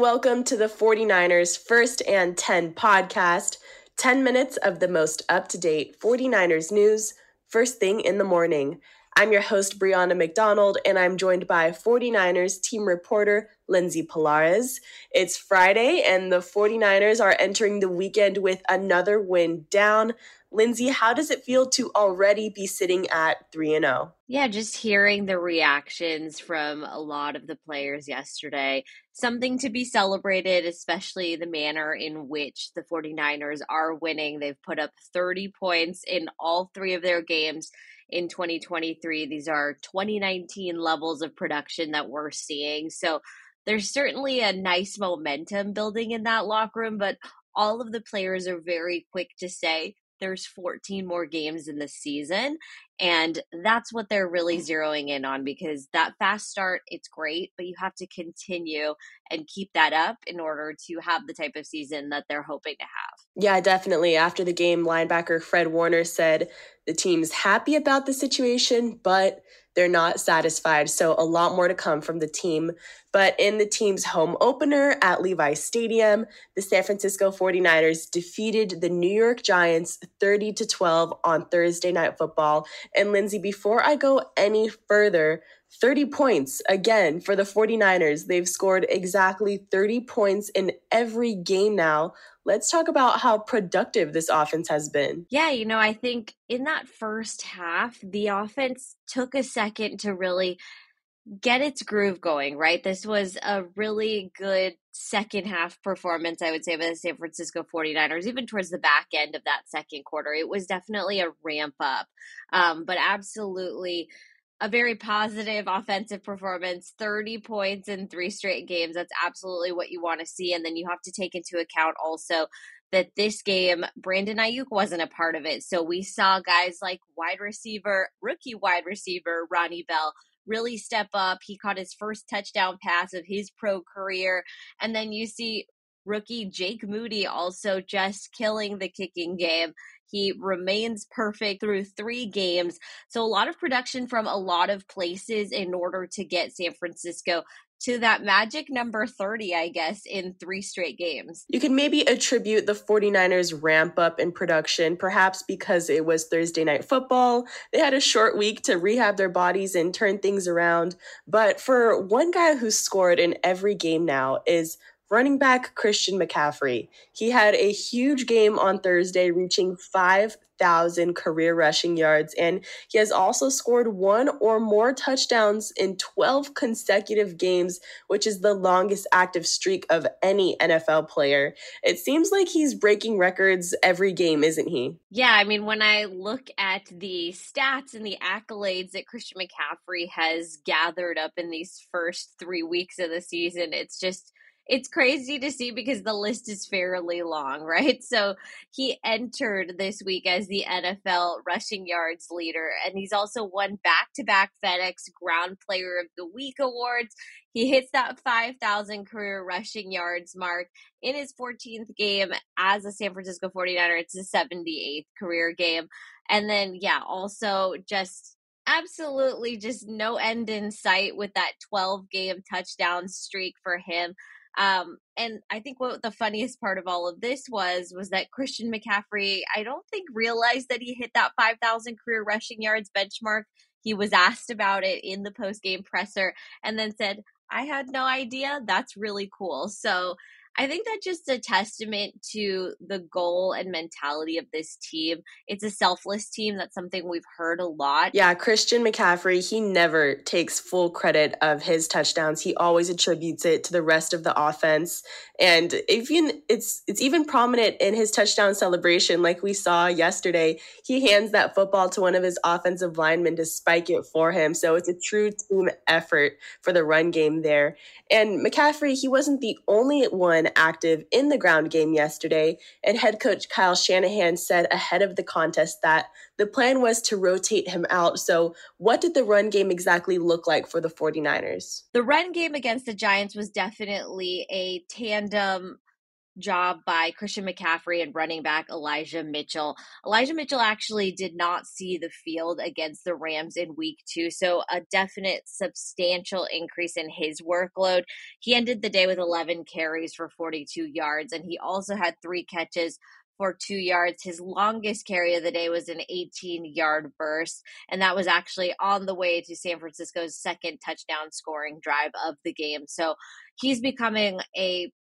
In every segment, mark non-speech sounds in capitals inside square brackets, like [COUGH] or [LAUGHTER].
welcome to the 49ers First and 10 podcast. 10 minutes of the most up to date 49ers news, first thing in the morning. I'm your host, Brianna McDonald, and I'm joined by 49ers team reporter Lindsay Pallares. It's Friday, and the 49ers are entering the weekend with another win down. Lindsay, how does it feel to already be sitting at 3 and 0? Yeah, just hearing the reactions from a lot of the players yesterday, something to be celebrated, especially the manner in which the 49ers are winning. They've put up 30 points in all three of their games in 2023. These are 2019 levels of production that we're seeing. So there's certainly a nice momentum building in that locker room, but all of the players are very quick to say there's 14 more games in the season and that's what they're really mm. zeroing in on because that fast start it's great but you have to continue and keep that up in order to have the type of season that they're hoping to have. Yeah definitely. After the game linebacker fred warner said the team's happy about the situation but they're not satisfied. So, a lot more to come from the team. But in the team's home opener at Levi's Stadium, the San Francisco 49ers defeated the New York Giants 30 to 12 on Thursday Night Football. And Lindsay, before I go any further, 30 points again for the 49ers. They've scored exactly 30 points in every game now. Let's talk about how productive this offense has been. Yeah, you know, I think in that first half, the offense took a second to really get its groove going, right? This was a really good second half performance, I would say, by the San Francisco 49ers, even towards the back end of that second quarter. It was definitely a ramp up, um, but absolutely a very positive offensive performance 30 points in three straight games. That's absolutely what you want to see and then you have to take into account also that this game Brandon Aiyuk wasn't a part of it. So we saw guys like wide receiver rookie wide receiver Ronnie Bell really step up. He caught his first touchdown pass of his pro career. And then you see rookie Jake Moody also just killing the kicking game he remains perfect through three games. So, a lot of production from a lot of places in order to get San Francisco to that magic number 30, I guess, in three straight games. You can maybe attribute the 49ers ramp up in production, perhaps because it was Thursday night football. They had a short week to rehab their bodies and turn things around. But for one guy who's scored in every game now is running back Christian McCaffrey. He had a huge game on Thursday, reaching 5,000 career rushing yards, and he has also scored one or more touchdowns in 12 consecutive games, which is the longest active streak of any NFL player. It seems like he's breaking records every game, isn't he? Yeah, I mean, when I look at the stats and the accolades that Christian McCaffrey has gathered up in these first three weeks of the season, it's just it's crazy to see because the list is fairly long, [LAUGHS] right? So he entered this week as the NFL rushing yards leader, and he's also won back to back FedEx Ground Player of the Week awards. He hits that 5,000 career rushing yards mark in his 14th game as a San Francisco 49er. It's his 78th career game. And then, yeah, also just absolutely just no end in sight with that 12 game touchdown streak for him. Um, and I think what the funniest part of all of this was was that Christian McCaffrey, I don't think realized that he hit that 5,000 career rushing yards benchmark. He was asked about it in the post game presser and then said, "I had no idea. That's really cool." So I think that's just a testament to the goal and mentality of this team. It's a selfless team. That's something we've heard a lot. Yeah, Christian McCaffrey, he never takes full credit of his touchdowns. He always attributes it to the rest of the offense. And even it's it's even prominent in his touchdown celebration like we saw yesterday. He hands that football to one of his offensive linemen to spike it for him. So it's a true team effort for the run game there. And McCaffrey, he wasn't the only one active in the ground game yesterday, and head coach Kyle Shanahan said ahead of the contest that the plan was to rotate him out. So, what did the run game exactly look like for the 49ers? The run game against the Giants was definitely a tandem job by Christian McCaffrey and running back Elijah Mitchell. Elijah Mitchell actually did not see the field against the Rams in week two, so a definite substantial increase in his workload. He ended the day with 11 carries for 42 yards, and he also had three catches for two yards. His longest carry of the day was an 18 yard burst, and that was actually on the way to San Francisco's second touchdown scoring drive of the game. So he's becoming a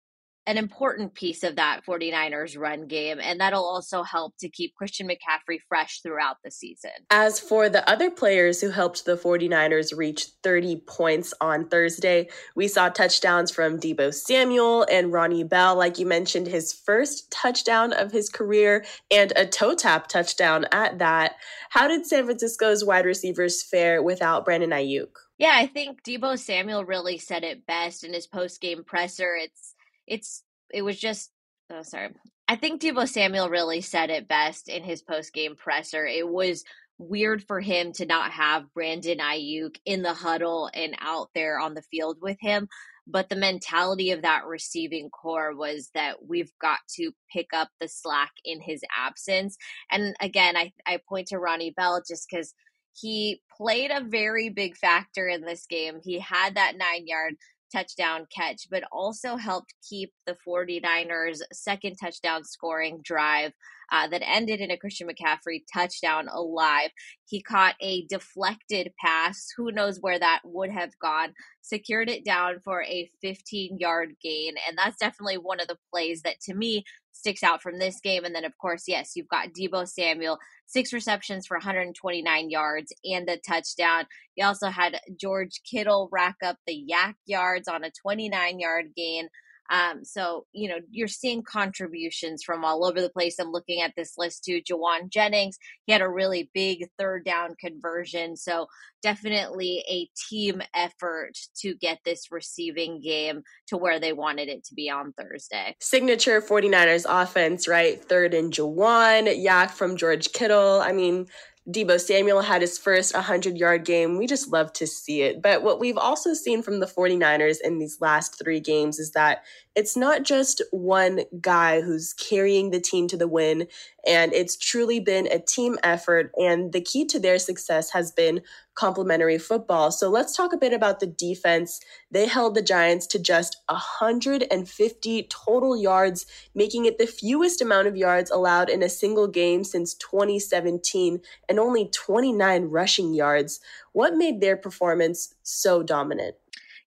an important piece of that 49ers run game, and that'll also help to keep Christian McCaffrey fresh throughout the season. As for the other players who helped the 49ers reach 30 points on Thursday, we saw touchdowns from Deebo Samuel and Ronnie Bell, like you mentioned, his first touchdown of his career and a toe tap touchdown at that. How did San Francisco's wide receivers fare without Brandon Aiyuk? Yeah, I think Deebo Samuel really said it best in his post game presser. It's it's it was just oh sorry. I think Deebo Samuel really said it best in his post game presser. It was weird for him to not have Brandon Aiyuk in the huddle and out there on the field with him. But the mentality of that receiving corps was that we've got to pick up the slack in his absence. And again, I, I point to Ronnie Bell just because he played a very big factor in this game. He had that nine yard touchdown catch, but also helped keep the 49ers' second touchdown scoring drive uh, that ended in a Christian McCaffrey touchdown alive. He caught a deflected pass. Who knows where that would have gone? Secured it down for a 15 yard gain. And that's definitely one of the plays that to me sticks out from this game. And then, of course, yes, you've got Deebo Samuel, six receptions for 129 yards and a touchdown. You also had George Kittle rack up the YAC yards on a 29 yard gain. Um, so, you know, you're seeing contributions from all over the place. I'm looking at this list too. Jauan Jennings, he had a really big third down conversion. So, definitely a team effort to get this receiving game to where they wanted it to be on Thursday. Signature 49ers offense, right? Third and Jauan, YAC from George Kittle. I mean, Deebo Samuel had his first 100 yard game. We just love to see it. But what we've also seen from the 49ers in these last three games is that it's not just one guy who's carrying the team to the win, and it's truly been a team effort. And the key to their success has been complementary football. So let's talk a bit about the defense. They held the Giants to just 150 total yards, making it the fewest amount of yards allowed in a single game since 2017, and only 29 rushing yards. What made their performance so dominant?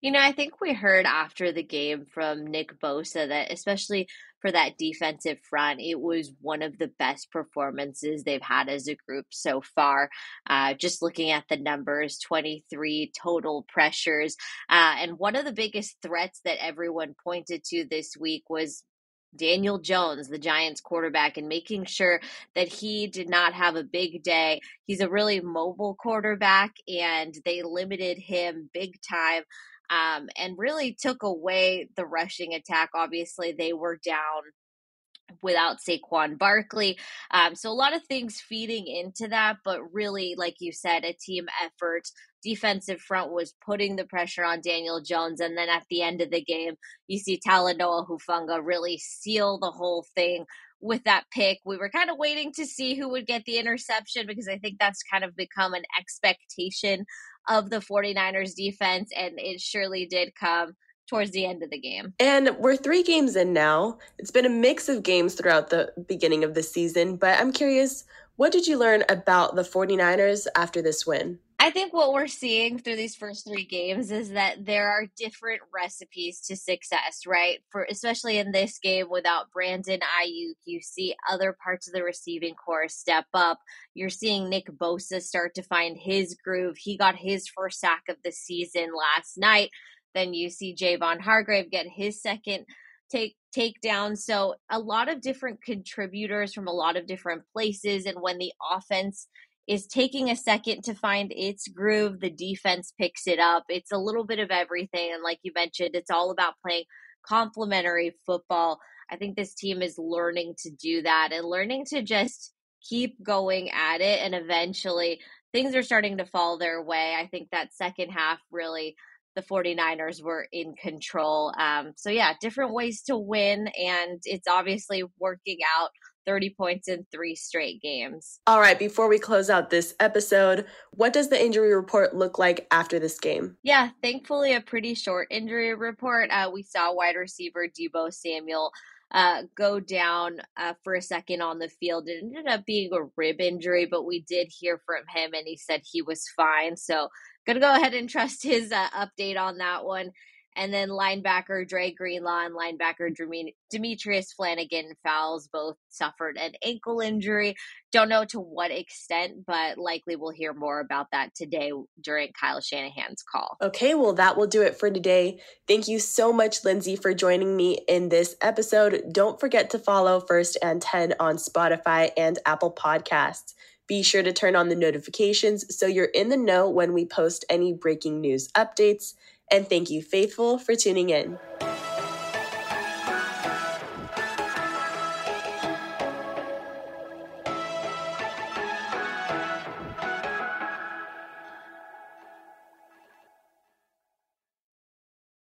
You know, I think we heard after the game from Nick Bosa that, especially for that defensive front, it was one of the best performances they've had as a group so far. Uh, just looking at the numbers 23 total pressures. Uh, and one of the biggest threats that everyone pointed to this week was Daniel Jones, the Giants quarterback, and making sure that he did not have a big day. He's a really mobile quarterback, and they limited him big time um, and really took away the rushing attack. Obviously, they were down without Saquon Barkley. Um, so a lot of things feeding into that, but really, like you said, a team effort. Defensive front was putting the pressure on Daniel Jones, and then at the end of the game, you see Talanoa Hufanga really seal the whole thing with that pick. We were kind of waiting to see who would get the interception because I think that's kind of become an expectation of the 49ers defense, and it surely did come towards the end of the game. And we're three games in now. It's been a mix of games throughout the beginning of the season, but I'm curious, what did you learn about the 49ers after this win? I think what we're seeing through these first three games is that there are different recipes to success, right? For especially in this game without Brandon Aiyuk, you see other parts of the receiving corps step up. You're seeing Nick Bosa start to find his groove. He got his first sack of the season last night. Then you see Javon Hargrave get his second take takedown. So a lot of different contributors from a lot of different places. And when the offense is taking a second to find its groove. The defense picks it up. It's a little bit of everything. And like you mentioned, it's all about playing complementary football. I think this team is learning to do that and learning to just keep going at it. And eventually things are starting to fall their way. I think that second half really the 49ers were in control. Um, so, yeah, different ways to win, and it's obviously working out 30 points in three straight games. All right, before we close out this episode, what does the injury report look like after this game? Yeah, thankfully, a pretty short injury report. Uh, we saw wide receiver Deebo Samuel. Uh, go down uh, for a second on the field. It ended up being a rib injury, but we did hear from him and he said he was fine. So, gonna go ahead and [LAUGHS] trust his uh, update on that one. And then linebacker Dre Greenlaw and linebacker Demetrius Flannigan Fowles both suffered an ankle injury. Don't know to what extent, but likely we'll hear more about that today during Kyle Shanahan's call. Okay, well, that will do it for today. Thank you so much, Lindsay, for joining me in this episode. Don't forget to follow First and 10 on Spotify and Apple Podcasts. Be sure to turn on the notifications so you're in the know when we post any breaking news updates. And thank you, Faithful, for tuning in.